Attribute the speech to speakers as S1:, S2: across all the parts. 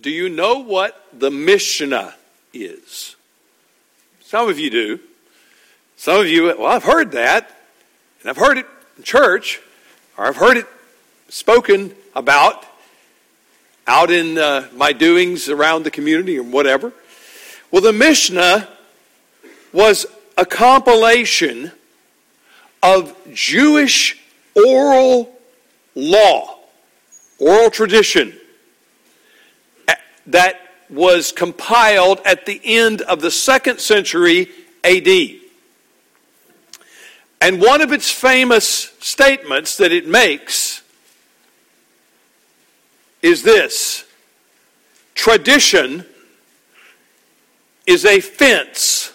S1: Do you know what the Mishnah is? Some of you do. Some of you, well, I've heard that, and I've heard it in church, or I've heard it spoken about out in uh, my doings around the community or whatever. Well, the Mishnah was a compilation of Jewish oral law, oral tradition that was compiled at the end of the second century AD. And one of its famous statements that it makes is this tradition is a fence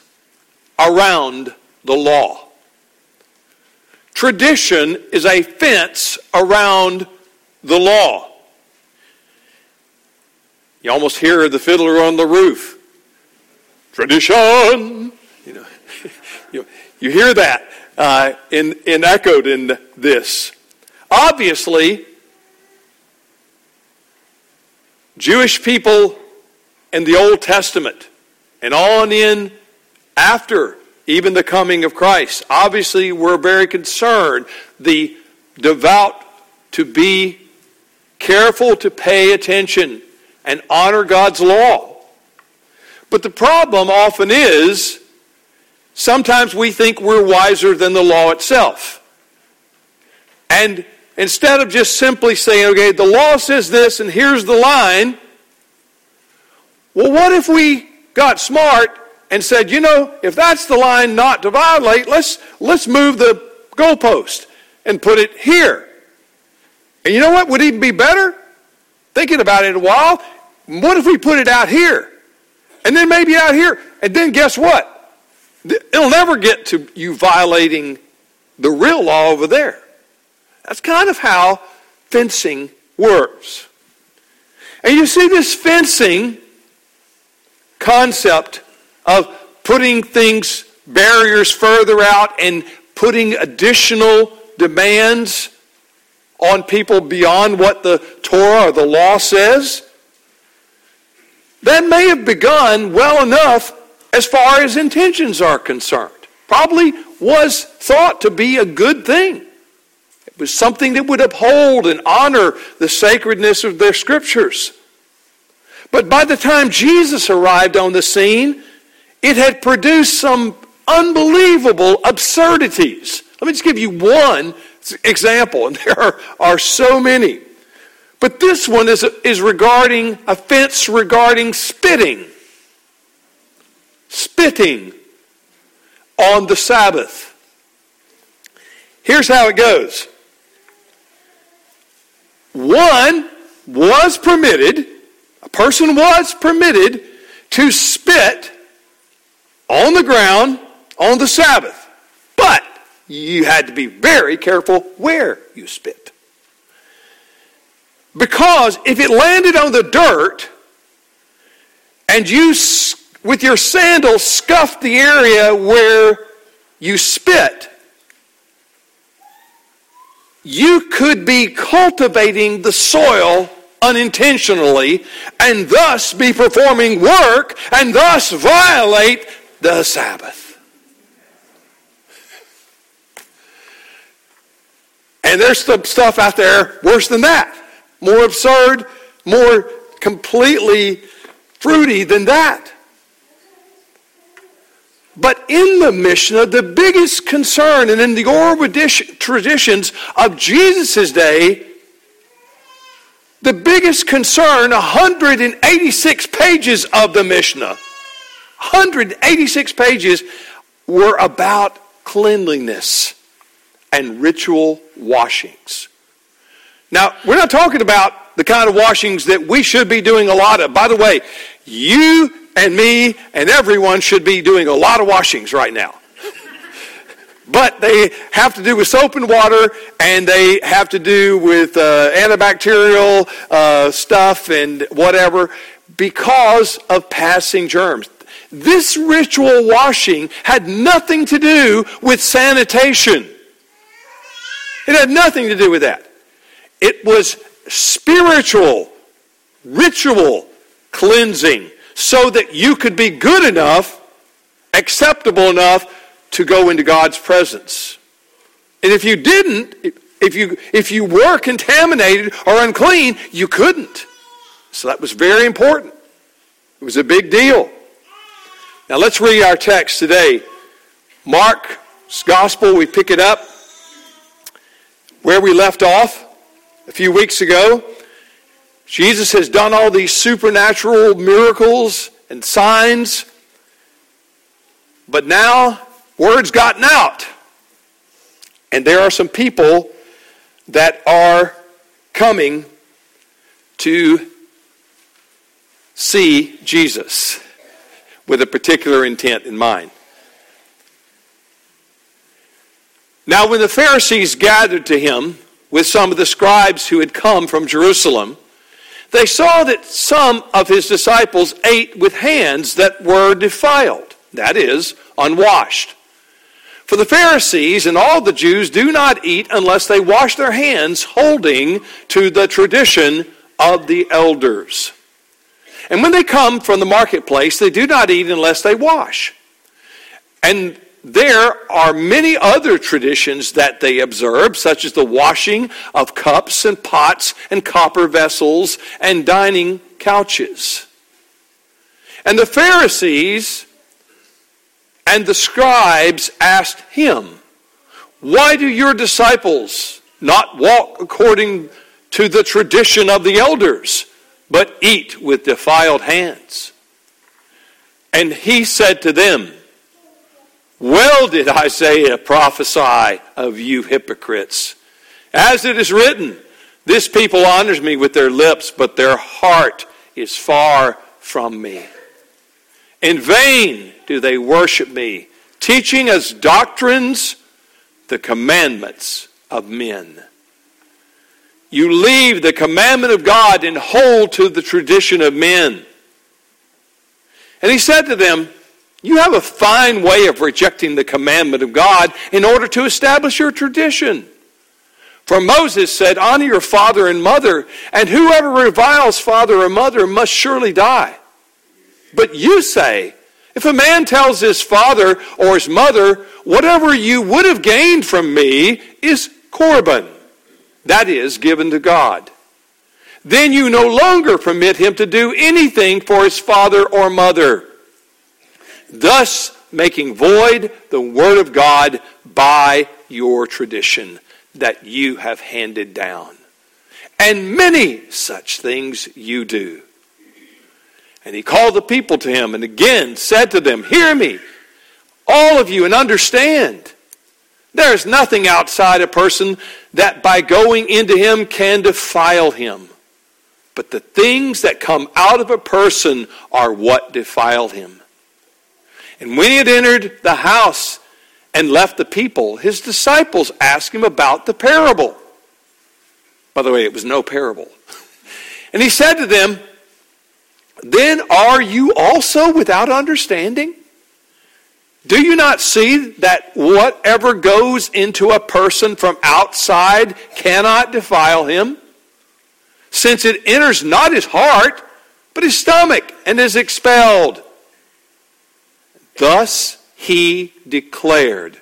S1: around the law. Tradition is a fence around the law. You almost hear the fiddler on the roof. Tradition. You know, you, you hear that uh, in, in echoed in this. Obviously, Jewish people in the Old Testament and on in after even the coming of Christ obviously were very concerned the devout to be careful to pay attention and honor God's law. But the problem often is sometimes we think we're wiser than the law itself. And instead of just simply saying, okay, the law says this and here's the line, well, what if we got smart and said, you know, if that's the line not to violate, let's, let's move the goalpost and put it here. And you know what would even be better? Thinking about it a while, what if we put it out here? And then maybe out here. And then guess what? It'll never get to you violating the real law over there. That's kind of how fencing works. And you see this fencing concept of putting things, barriers further out, and putting additional demands on people beyond what the Torah or the law says. That may have begun well enough as far as intentions are concerned. Probably was thought to be a good thing. It was something that would uphold and honor the sacredness of their scriptures. But by the time Jesus arrived on the scene, it had produced some unbelievable absurdities. Let me just give you one example, and there are, are so many. But this one is, is regarding offense regarding spitting. Spitting on the Sabbath. Here's how it goes. One was permitted, a person was permitted to spit on the ground on the Sabbath. But you had to be very careful where you spit. Because if it landed on the dirt and you, with your sandal, scuffed the area where you spit, you could be cultivating the soil unintentionally and thus be performing work and thus violate the Sabbath. And there's some stuff out there worse than that. More absurd, more completely fruity than that. But in the Mishnah, the biggest concern, and in the oral traditions of Jesus' day, the biggest concern, 186 pages of the Mishnah, 186 pages were about cleanliness and ritual washings. Now, we're not talking about the kind of washings that we should be doing a lot of. By the way, you and me and everyone should be doing a lot of washings right now. but they have to do with soap and water, and they have to do with uh, antibacterial uh, stuff and whatever because of passing germs. This ritual washing had nothing to do with sanitation. It had nothing to do with that. It was spiritual, ritual cleansing so that you could be good enough, acceptable enough to go into God's presence. And if you didn't, if you, if you were contaminated or unclean, you couldn't. So that was very important. It was a big deal. Now let's read our text today. Mark's Gospel, we pick it up where we left off a few weeks ago. Jesus has done all these supernatural miracles and signs, but now word's gotten out. And there are some people that are coming to see Jesus with a particular intent in mind. Now, when the Pharisees gathered to him with some of the scribes who had come from Jerusalem, they saw that some of his disciples ate with hands that were defiled, that is, unwashed. For the Pharisees and all the Jews do not eat unless they wash their hands, holding to the tradition of the elders. And when they come from the marketplace, they do not eat unless they wash. And there are many other traditions that they observe, such as the washing of cups and pots and copper vessels and dining couches. And the Pharisees and the scribes asked him, Why do your disciples not walk according to the tradition of the elders, but eat with defiled hands? And he said to them, well did Isaiah prophesy of you hypocrites. As it is written, this people honors me with their lips, but their heart is far from me. In vain do they worship me, teaching as doctrines the commandments of men. You leave the commandment of God and hold to the tradition of men. And he said to them, you have a fine way of rejecting the commandment of God in order to establish your tradition. For Moses said, Honor your father and mother, and whoever reviles father or mother must surely die. But you say, if a man tells his father or his mother, Whatever you would have gained from me is Corban, that is, given to God, then you no longer permit him to do anything for his father or mother thus making void the word of God by your tradition that you have handed down. And many such things you do. And he called the people to him and again said to them, Hear me, all of you, and understand. There is nothing outside a person that by going into him can defile him. But the things that come out of a person are what defile him. And when he had entered the house and left the people, his disciples asked him about the parable. By the way, it was no parable. And he said to them, Then are you also without understanding? Do you not see that whatever goes into a person from outside cannot defile him? Since it enters not his heart, but his stomach, and is expelled. Thus he declared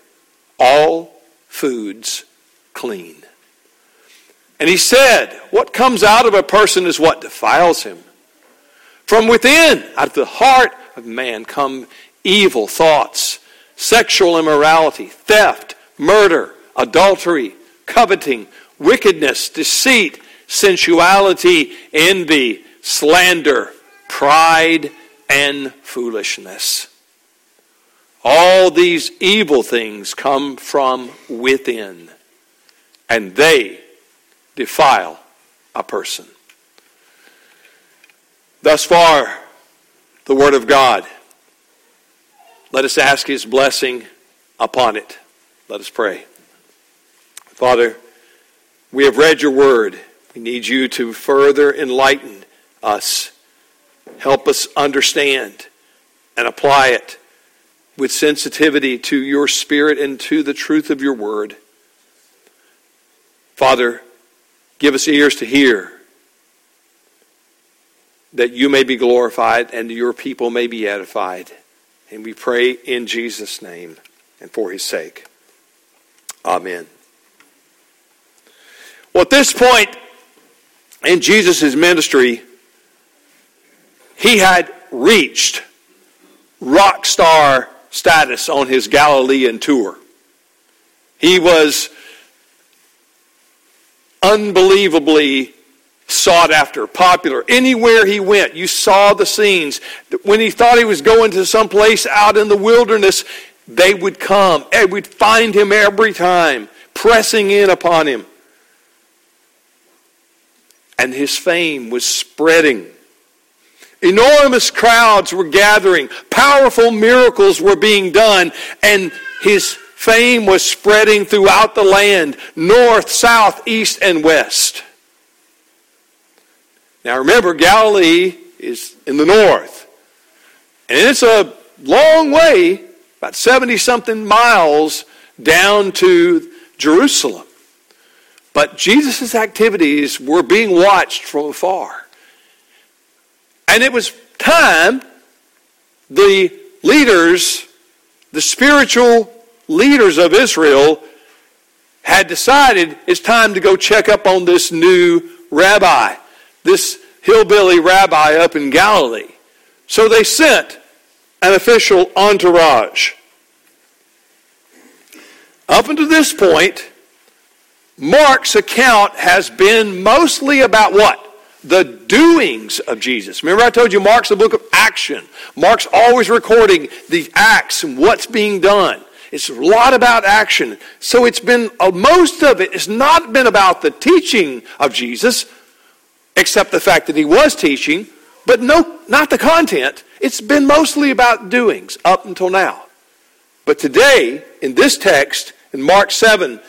S1: all foods clean. And he said, What comes out of a person is what defiles him. From within, out of the heart of man, come evil thoughts, sexual immorality, theft, murder, adultery, coveting, wickedness, deceit, sensuality, envy, slander, pride, and foolishness. All these evil things come from within, and they defile a person. Thus far, the Word of God. Let us ask His blessing upon it. Let us pray. Father, we have read your Word. We need you to further enlighten us, help us understand, and apply it with sensitivity to your spirit and to the truth of your word. Father, give us ears to hear that you may be glorified and your people may be edified. And we pray in Jesus' name and for his sake. Amen. Well, at this point in Jesus' ministry, he had reached rock star status on his Galilean tour. He was unbelievably sought after, popular. Anywhere he went, you saw the scenes. When he thought he was going to some place out in the wilderness, they would come and we'd find him every time, pressing in upon him. And his fame was spreading. Enormous crowds were gathering, powerful miracles were being done, and his fame was spreading throughout the land north, south, east, and west. Now remember, Galilee is in the north. And it's a long way, about 70 something miles down to Jerusalem. But Jesus' activities were being watched from afar. And it was time the leaders, the spiritual leaders of Israel, had decided it's time to go check up on this new rabbi this hillbilly rabbi up in Galilee. So they sent an official entourage. Up until this point, Mark's account has been mostly about what? The doings of Jesus. Remember, I told you Mark's a book of action. Mark's always recording the acts and what's being done. It's a lot about action. So it's been, uh, most of it has not been about the teaching of Jesus, except the fact that he was teaching, but no, not the content. It's been mostly about doings up until now. But today, in this text, in Mark 7,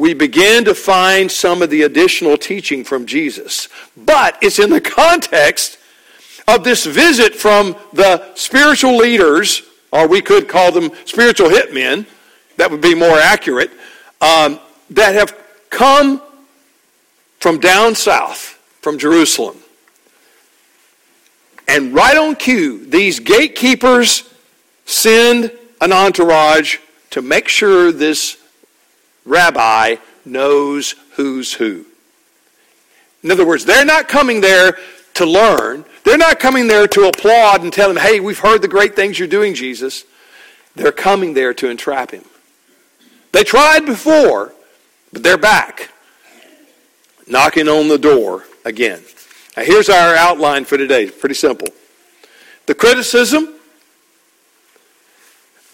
S1: we begin to find some of the additional teaching from Jesus. But it's in the context of this visit from the spiritual leaders, or we could call them spiritual hitmen, that would be more accurate, um, that have come from down south from Jerusalem. And right on cue, these gatekeepers send an entourage to make sure this rabbi knows who's who. In other words, they're not coming there to learn. They're not coming there to applaud and tell him, hey, we've heard the great things you're doing, Jesus. They're coming there to entrap him. They tried before, but they're back, knocking on the door again. Now, here's our outline for today. Pretty simple. The criticism,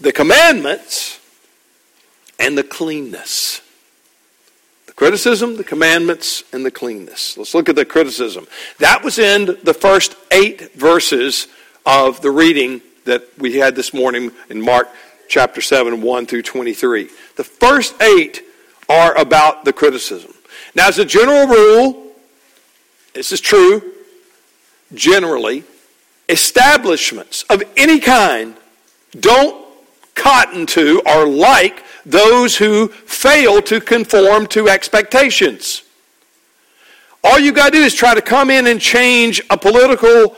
S1: the commandments, and the cleanness. The criticism, the commandments, and the cleanness. Let's look at the criticism. That was in the first eight verses of the reading that we had this morning in Mark chapter 7, 1 through 23. The first eight are about the criticism. Now, as a general rule, this is true generally, establishments of any kind don't cotton to or like those who fail to conform to expectations. All you got to do is try to come in and change a political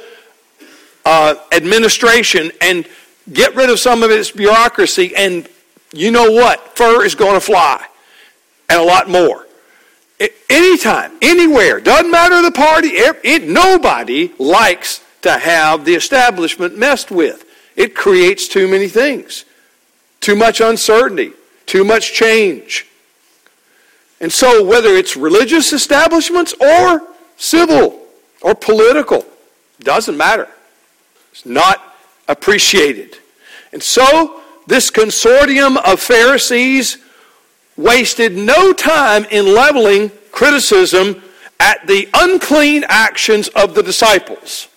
S1: uh, administration and get rid of some of its bureaucracy, and you know what? Fur is going to fly, and a lot more. Anytime, anywhere, doesn't matter the party, it, nobody likes to have the establishment messed with. It creates too many things, too much uncertainty, too much change. And so, whether it's religious establishments or civil or political, doesn't matter. It's not appreciated. And so, this consortium of Pharisees wasted no time in leveling criticism at the unclean actions of the disciples.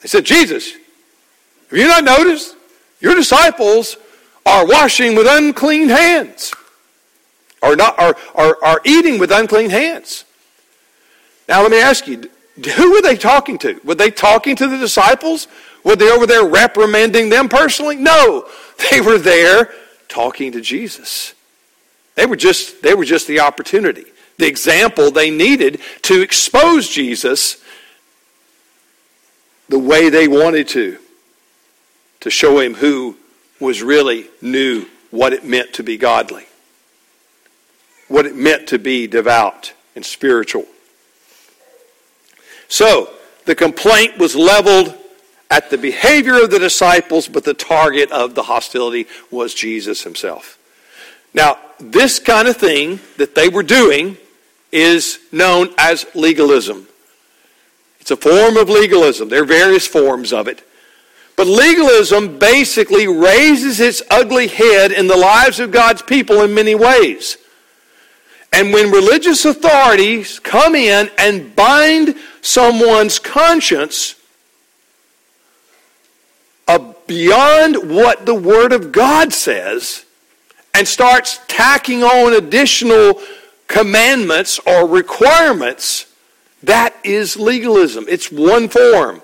S1: They said, Jesus, have you not noticed? Your disciples are washing with unclean hands, or not, are, are, are eating with unclean hands. Now, let me ask you, who were they talking to? Were they talking to the disciples? Were they over there reprimanding them personally? No, they were there talking to Jesus. They were just, they were just the opportunity, the example they needed to expose Jesus the way they wanted to, to show him who was really knew what it meant to be godly, what it meant to be devout and spiritual. So, the complaint was leveled at the behavior of the disciples, but the target of the hostility was Jesus himself. Now, this kind of thing that they were doing is known as legalism. It's a form of legalism. There are various forms of it. But legalism basically raises its ugly head in the lives of God's people in many ways. And when religious authorities come in and bind someone's conscience uh, beyond what the Word of God says and starts tacking on additional commandments or requirements, that is legalism. It's one form.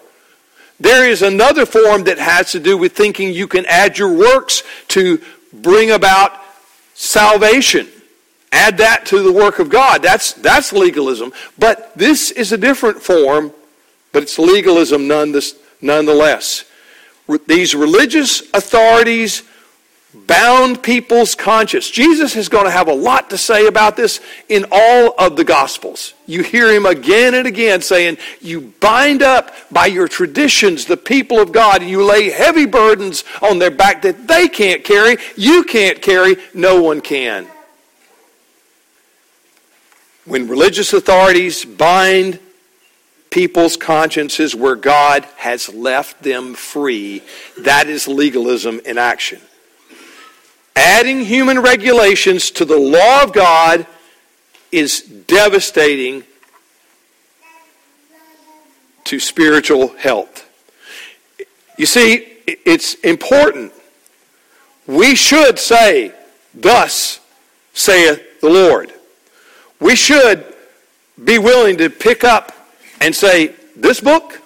S1: There is another form that has to do with thinking you can add your works to bring about salvation. Add that to the work of God. That's, that's legalism. But this is a different form, but it's legalism nonetheless. These religious authorities bound people's conscience. Jesus is going to have a lot to say about this in all of the Gospels. You hear him again and again saying, You bind up by your traditions the people of God, and you lay heavy burdens on their back that they can't carry, you can't carry, no one can. When religious authorities bind people's consciences where God has left them free, that is legalism in action adding human regulations to the law of God is devastating to spiritual health. You see, it's important. We should say, Thus saith the Lord. We should be willing to pick up and say, This book,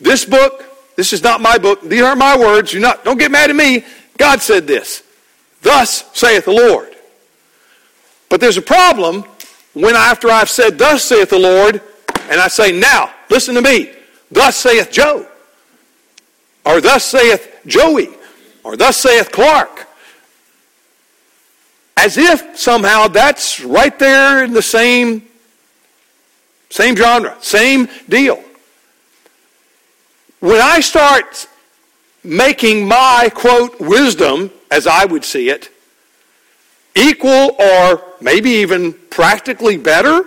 S1: this book, this is not my book. These aren't my words. You not don't get mad at me. God said this. Thus saith the Lord. But there's a problem when after I've said, Thus saith the Lord, and I say, Now, listen to me. Thus saith Joe. Or thus saith Joey. Or thus saith Clark. As if somehow that's right there in the same, same genre, same deal. When I start making my, quote, wisdom, as I would see it, equal or maybe even practically better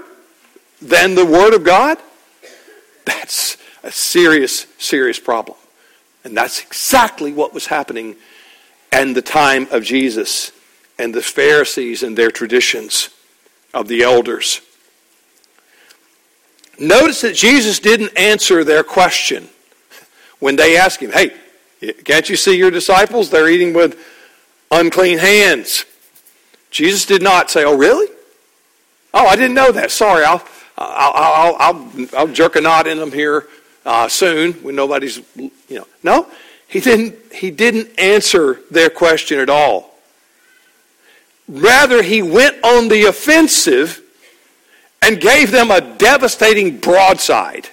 S1: than the Word of God, that's a serious, serious problem. And that's exactly what was happening in the time of Jesus and the Pharisees and their traditions of the elders. Notice that Jesus didn't answer their question when they asked him, Hey, can't you see your disciples? They're eating with unclean hands. Jesus did not say, Oh, really? Oh, I didn't know that. Sorry, I'll, I'll, I'll, I'll, I'll jerk a knot in them here uh, soon when nobody's, you know. No, he didn't, he didn't answer their question at all. Rather, he went on the offensive and gave them a devastating broadside,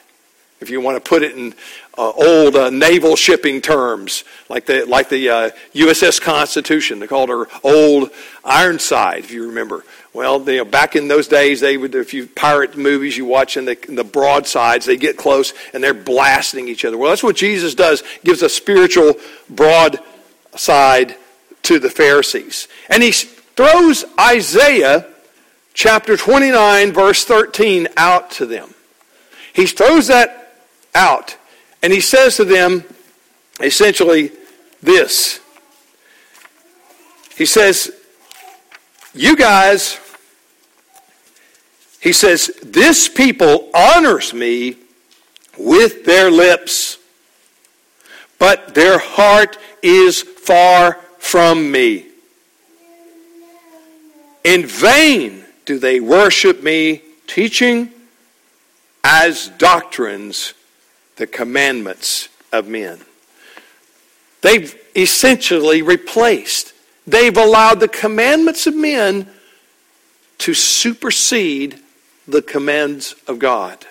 S1: if you want to put it in uh, old uh, naval shipping terms, like the like the uh, USS Constitution. They called her Old Ironside, if you remember. Well, you know, back in those days, they would if you pirate movies you watch in the, in the broadsides, they get close and they're blasting each other. Well, that's what Jesus does. Gives a spiritual broadside to the Pharisees, and he throws Isaiah chapter 29 verse 13 out to them. He throws that out and he says to them essentially this He says, You guys, he says, this people honors me with their lips, but their heart is far from me. In vain do they worship me, teaching as doctrines the commandments of men. They've essentially replaced, they've allowed the commandments of men to supersede the commands of God.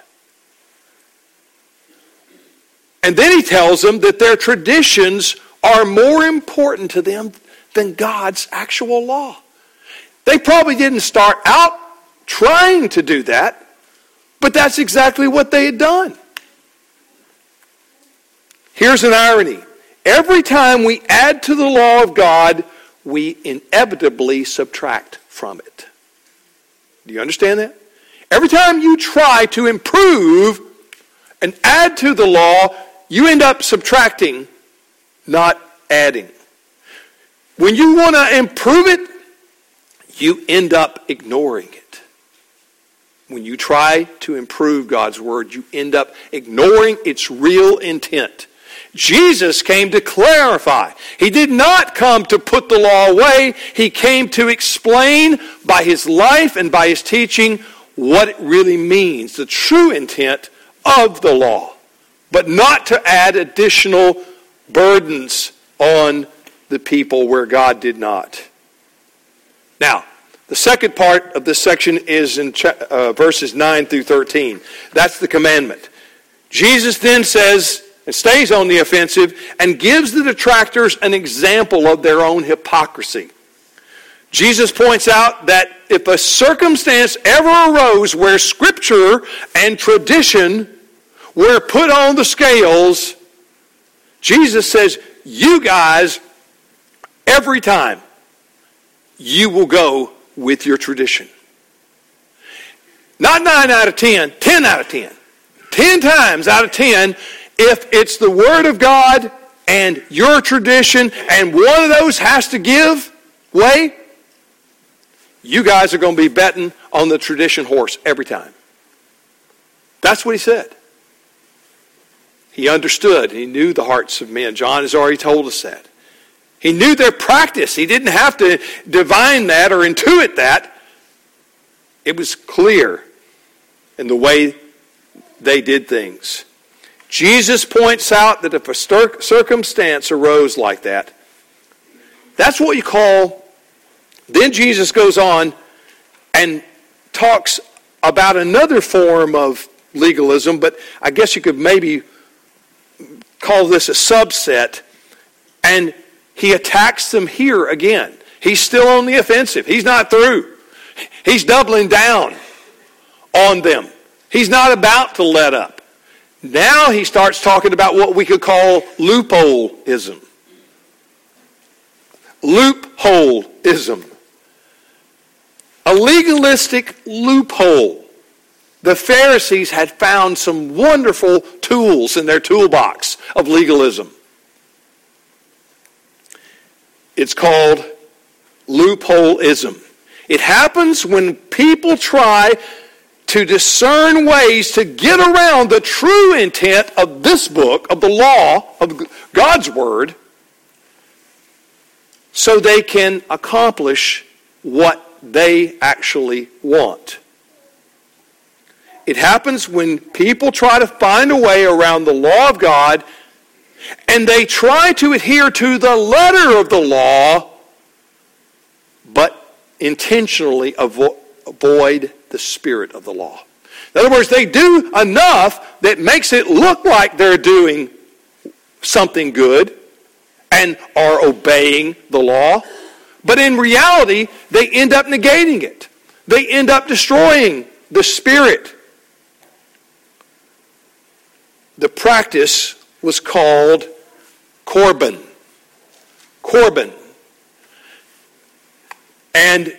S1: And then he tells them that their traditions are more important to them than God's actual law. They probably didn't start out trying to do that, but that's exactly what they had done. Here's an irony. Every time we add to the law of God, we inevitably subtract from it. Do you understand that? Every time you try to improve and add to the law, you end up subtracting, not adding. When you want to improve it, you end up ignoring it. When you try to improve God's Word, you end up ignoring its real intent. Jesus came to clarify. He did not come to put the law away. He came to explain by his life and by his teaching what it really means, the true intent of the law, but not to add additional burdens on the people where God did not. Now, the second part of this section is in uh, verses 9 through 13. That's the commandment. Jesus then says, and stays on the offensive, and gives the detractors an example of their own hypocrisy. Jesus points out that if a circumstance ever arose where Scripture and tradition were put on the scales, Jesus says, You guys, every time, you will go with your tradition. Not 9 out of 10, 10 out of 10. 10 times out of 10, if it's the Word of God and your tradition, and one of those has to give way, you guys are going to be betting on the tradition horse every time. That's what he said. He understood. He knew the hearts of men. John has already told us that. He knew their practice. He didn't have to divine that or intuit that. It was clear in the way they did things. Jesus points out that if a circumstance arose like that, that's what you call. Then Jesus goes on and talks about another form of legalism, but I guess you could maybe call this a subset. And he attacks them here again. He's still on the offensive. He's not through. He's doubling down on them. He's not about to let up. Now he starts talking about what we could call loopholeism. Loopholeism. A legalistic loophole. The Pharisees had found some wonderful tools in their toolbox of legalism. It's called loopholeism. It happens when people try to discern ways to get around the true intent of this book, of the law, of God's Word, so they can accomplish what they actually want. It happens when people try to find a way around the law of God and they try to adhere to the letter of the law, but intentionally avo- avoid the spirit of the law. In other words, they do enough that makes it look like they're doing something good and are obeying the law. But in reality, they end up negating it. They end up destroying the spirit. The practice was called Corban. Corban. And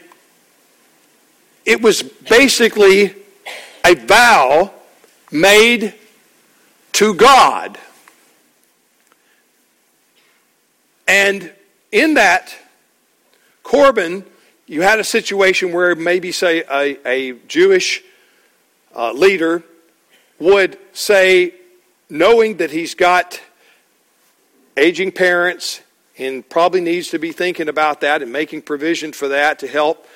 S1: it was basically a vow made to God. And in that, Corban, you had a situation where maybe, say, a, a Jewish uh, leader would say, knowing that he's got aging parents and probably needs to be thinking about that and making provision for that to help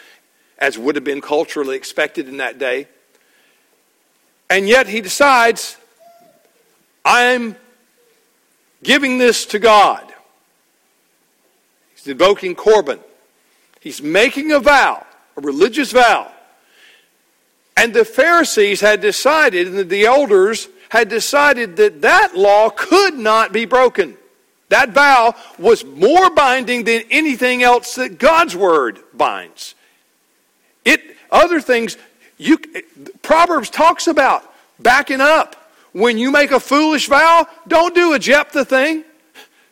S1: as would have been culturally expected in that day. And yet he decides, I'm giving this to God. He's invoking Corban. He's making a vow, a religious vow. And the Pharisees had decided, and the elders had decided that that law could not be broken. That vow was more binding than anything else that God's word binds. It other things you Proverbs talks about backing up. When you make a foolish vow, don't do a Jephthah thing.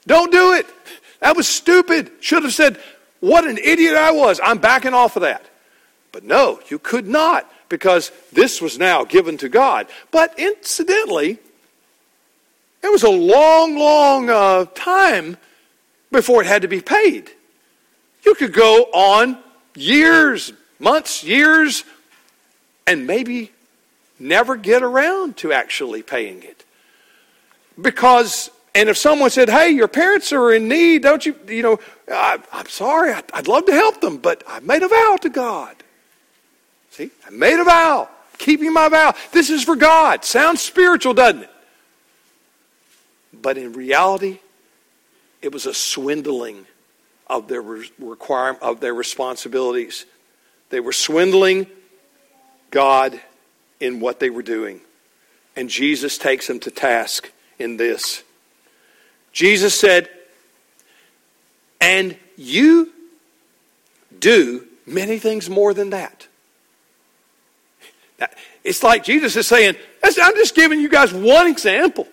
S1: Don't do it. That was stupid. Should have said, What an idiot I was. I'm backing off of that. But no, you could not because this was now given to God. But incidentally, it was a long, long uh, time before it had to be paid. You could go on years, months, years, and maybe never get around to actually paying it. Because, and if someone said, hey, your parents are in need, don't you, you know, I, am sorry, I'd love to help them, but I made a vow to God. See, I made a vow, keeping my vow. This is for God. Sounds spiritual, doesn't it? But in reality, it was a swindling of their requirement of their responsibilities. They were swindling God in what they were doing. And Jesus takes them to task in this. Jesus said, And you do many things more than that. It's like Jesus is saying, I'm just giving you guys one example.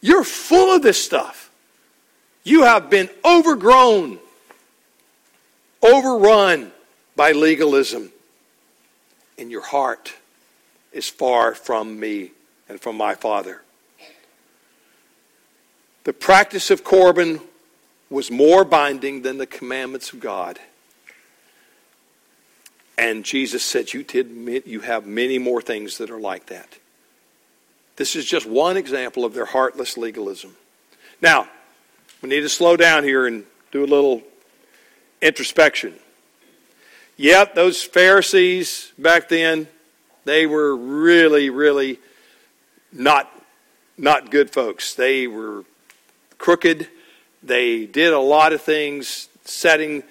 S1: You're full of this stuff. You have been overgrown, overrun by legalism and your heart is far from me and from my Father. The practice of Corban was more binding than the commandments of God. And Jesus said, You did you have many more things that are like that. This is just one example of their heartless legalism. Now, we need to slow down here and do a little introspection. Yep, those Pharisees back then, they were really, really not, not good folks. They were crooked. They did a lot of things, setting,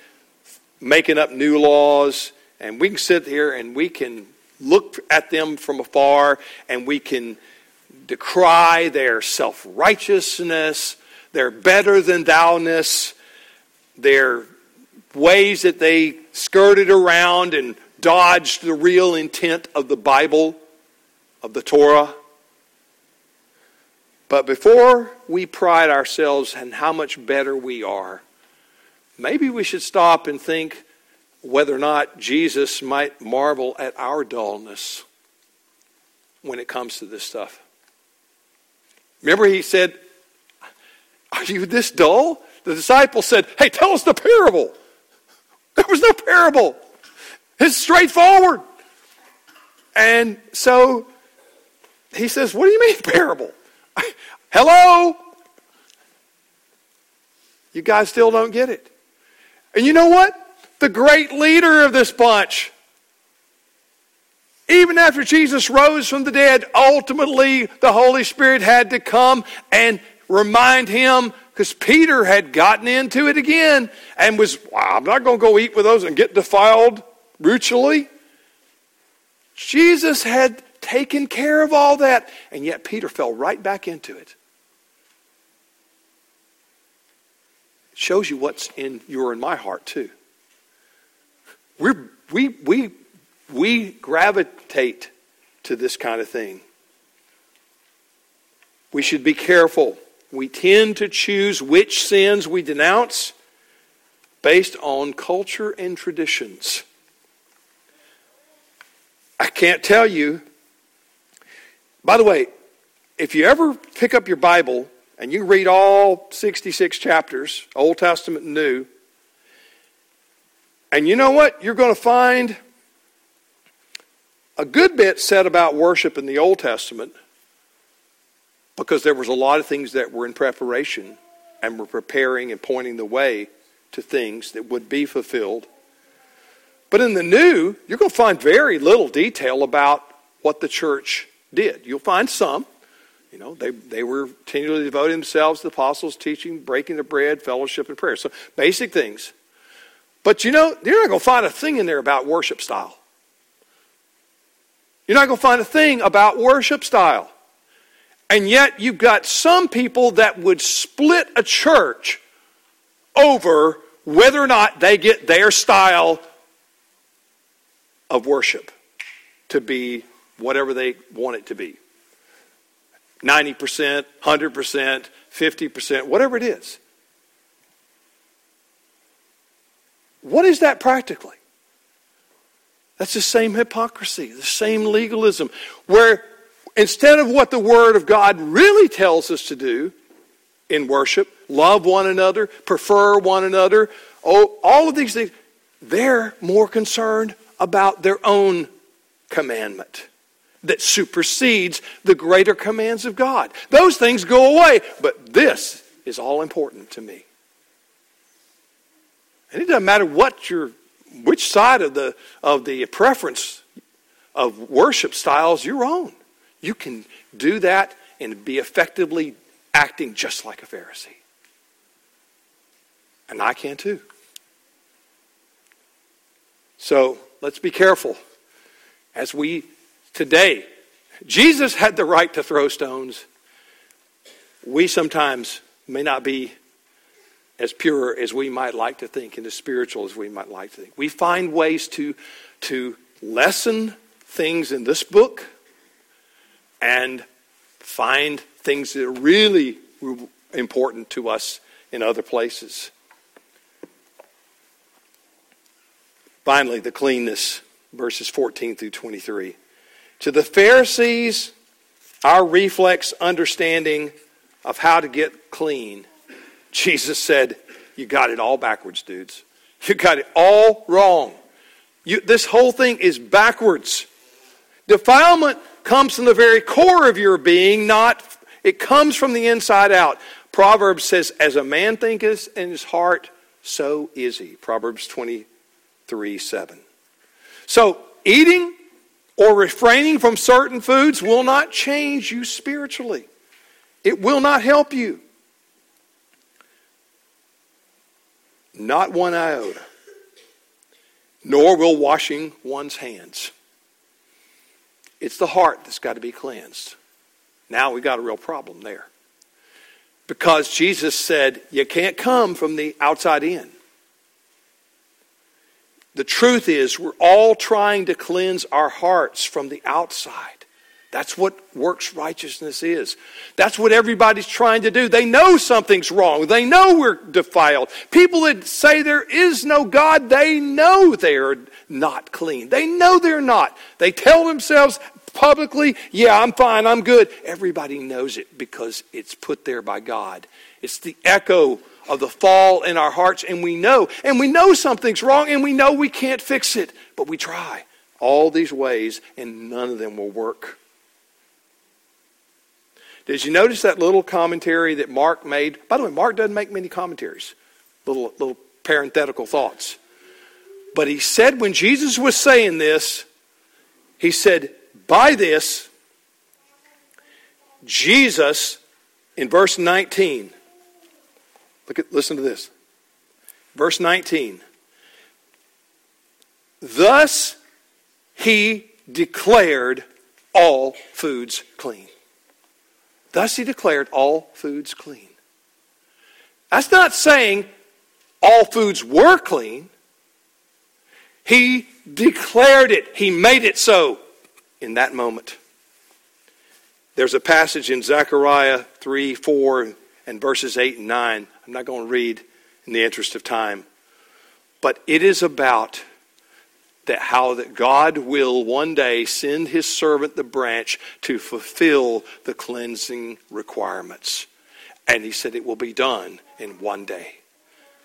S1: making up new laws. And we can sit here and we can look at them from afar and we can decry their self righteousness, their better than thou-ness, their ways that they skirted around and dodged the real intent of the Bible, of the Torah. But before we pride ourselves in how much better we are, maybe we should stop and think whether or not Jesus might marvel at our dullness when it comes to this stuff. Remember, he said, Are you this dull? The disciples said, Hey, tell us the parable. There was no parable. It's straightforward. And so he says, What do you mean parable? Hello? You guys still don't get it. And you know what? The great leader of this bunch, even after Jesus rose from the dead, ultimately the Holy Spirit had to come and remind him because Peter had gotten into it again and was, I'm not going to go eat with those and get defiled ritually. Jesus had taken care of all that, and yet Peter fell right back into it. It shows you what's in your and my heart, too. We're, we, we, we gravitate to this kind of thing. We should be careful we tend to choose which sins we denounce based on culture and traditions. I can't tell you. By the way, if you ever pick up your Bible and you read all 66 chapters, Old Testament and New, and you know what? You're going to find a good bit said about worship in the Old Testament because there was a lot of things that were in preparation and were preparing and pointing the way to things that would be fulfilled. But in the new, you're going to find very little detail about what the church did. You'll find some. You know, they, they were continually devoting themselves to the apostles' teaching, breaking the bread, fellowship, and prayer. So basic things. But you know, you're not going to find a thing in there about worship style. You're not going to find a thing about worship style. And yet, you've got some people that would split a church over whether or not they get their style of worship to be whatever they want it to be 90%, 100%, 50%, whatever it is. What is that practically? That's the same hypocrisy, the same legalism, where instead of what the Word of God really tells us to do in worship, love one another, prefer one another, oh, all of these things, they're more concerned about their own commandment that supersedes the greater commands of God. Those things go away, but this is all important to me. And it doesn't matter what your which side of the of the preference of worship styles you're on. You can do that and be effectively acting just like a Pharisee. And I can too. So let's be careful as we today, Jesus had the right to throw stones. We sometimes may not be as pure as we might like to think and as spiritual as we might like to think. We find ways to, to lessen things in this book and find things that are really important to us in other places. Finally, the cleanness, verses 14 through 23. To the Pharisees, our reflex understanding of how to get clean, Jesus said, You got it all backwards, dudes. You got it all wrong. You, this whole thing is backwards. Defilement comes from the very core of your being, not it comes from the inside out. Proverbs says, As a man thinketh in his heart, so is he. Proverbs 23 7. So, eating or refraining from certain foods will not change you spiritually. It will not help you. Not one iota. Nor will washing one's hands. It's the heart that's got to be cleansed. Now we got a real problem there. Because Jesus said, you can't come from the outside in. The truth is, we're all trying to cleanse our hearts from the outside. That's what works righteousness is. That's what everybody's trying to do. They know something's wrong. They know we're defiled. People that say there is no God, they know they're not clean. They know they're not. They tell themselves publicly, yeah, I'm fine, I'm good. Everybody knows it because it's put there by God. It's the echo of the fall in our hearts, and we know, and we know something's wrong, and we know we can't fix it, but we try all these ways, and none of them will work. Did you notice that little commentary that Mark made? By the way, Mark doesn't make many commentaries, little, little parenthetical thoughts. But he said when Jesus was saying this, he said, By this, Jesus, in verse 19, Look at, listen to this. Verse 19. Thus he declared all foods clean. Thus he declared all foods clean. That's not saying all foods were clean. He declared it, he made it so in that moment. There's a passage in Zechariah 3 4 and verses 8 and 9 I'm not going to read in the interest of time. But it is about that how that God will one day send his servant the branch to fulfill the cleansing requirements. And he said it will be done in one day.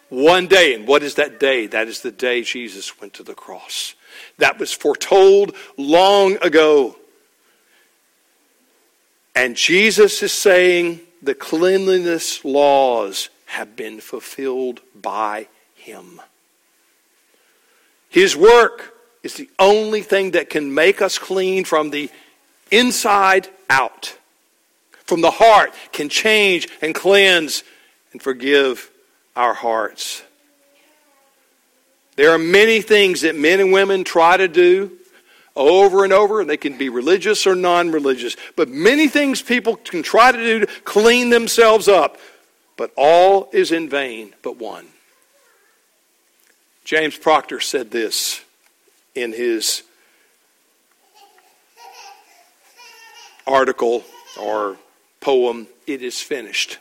S1: One day. And what is that day? That is the day Jesus went to the cross. That was foretold long ago. And Jesus is saying the cleanliness laws have been fulfilled by Him. His work is the only thing that can make us clean from the inside out. From the heart, can change and cleanse and forgive our hearts. There are many things that men and women try to do over and over, and they can be religious or non religious. But many things people can try to do to clean themselves up, but all is in vain but one. James Proctor said this in his article or poem, It is Finished.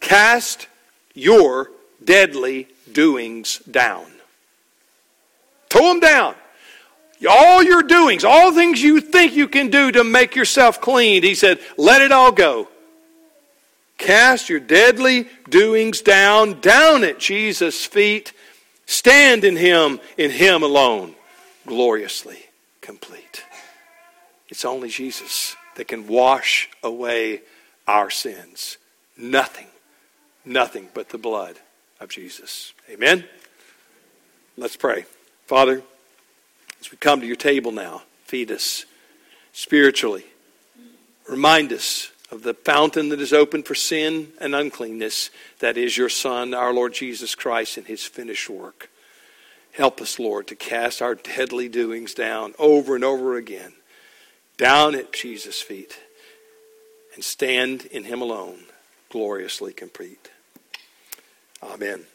S1: Cast your deadly doings down. Throw them down. All your doings, all things you think you can do to make yourself clean, he said, let it all go. Cast your deadly doings down, down at Jesus' feet. Stand in Him, in Him alone, gloriously complete. It's only Jesus that can wash away our sins. Nothing, nothing but the blood of Jesus. Amen? Let's pray. Father, as we come to your table now, feed us spiritually. Remind us of the fountain that is open for sin and uncleanness, that is your Son, our Lord Jesus Christ, and his finished work. Help us, Lord, to cast our deadly doings down over and over again, down at Jesus' feet, and stand in him alone, gloriously complete. Amen.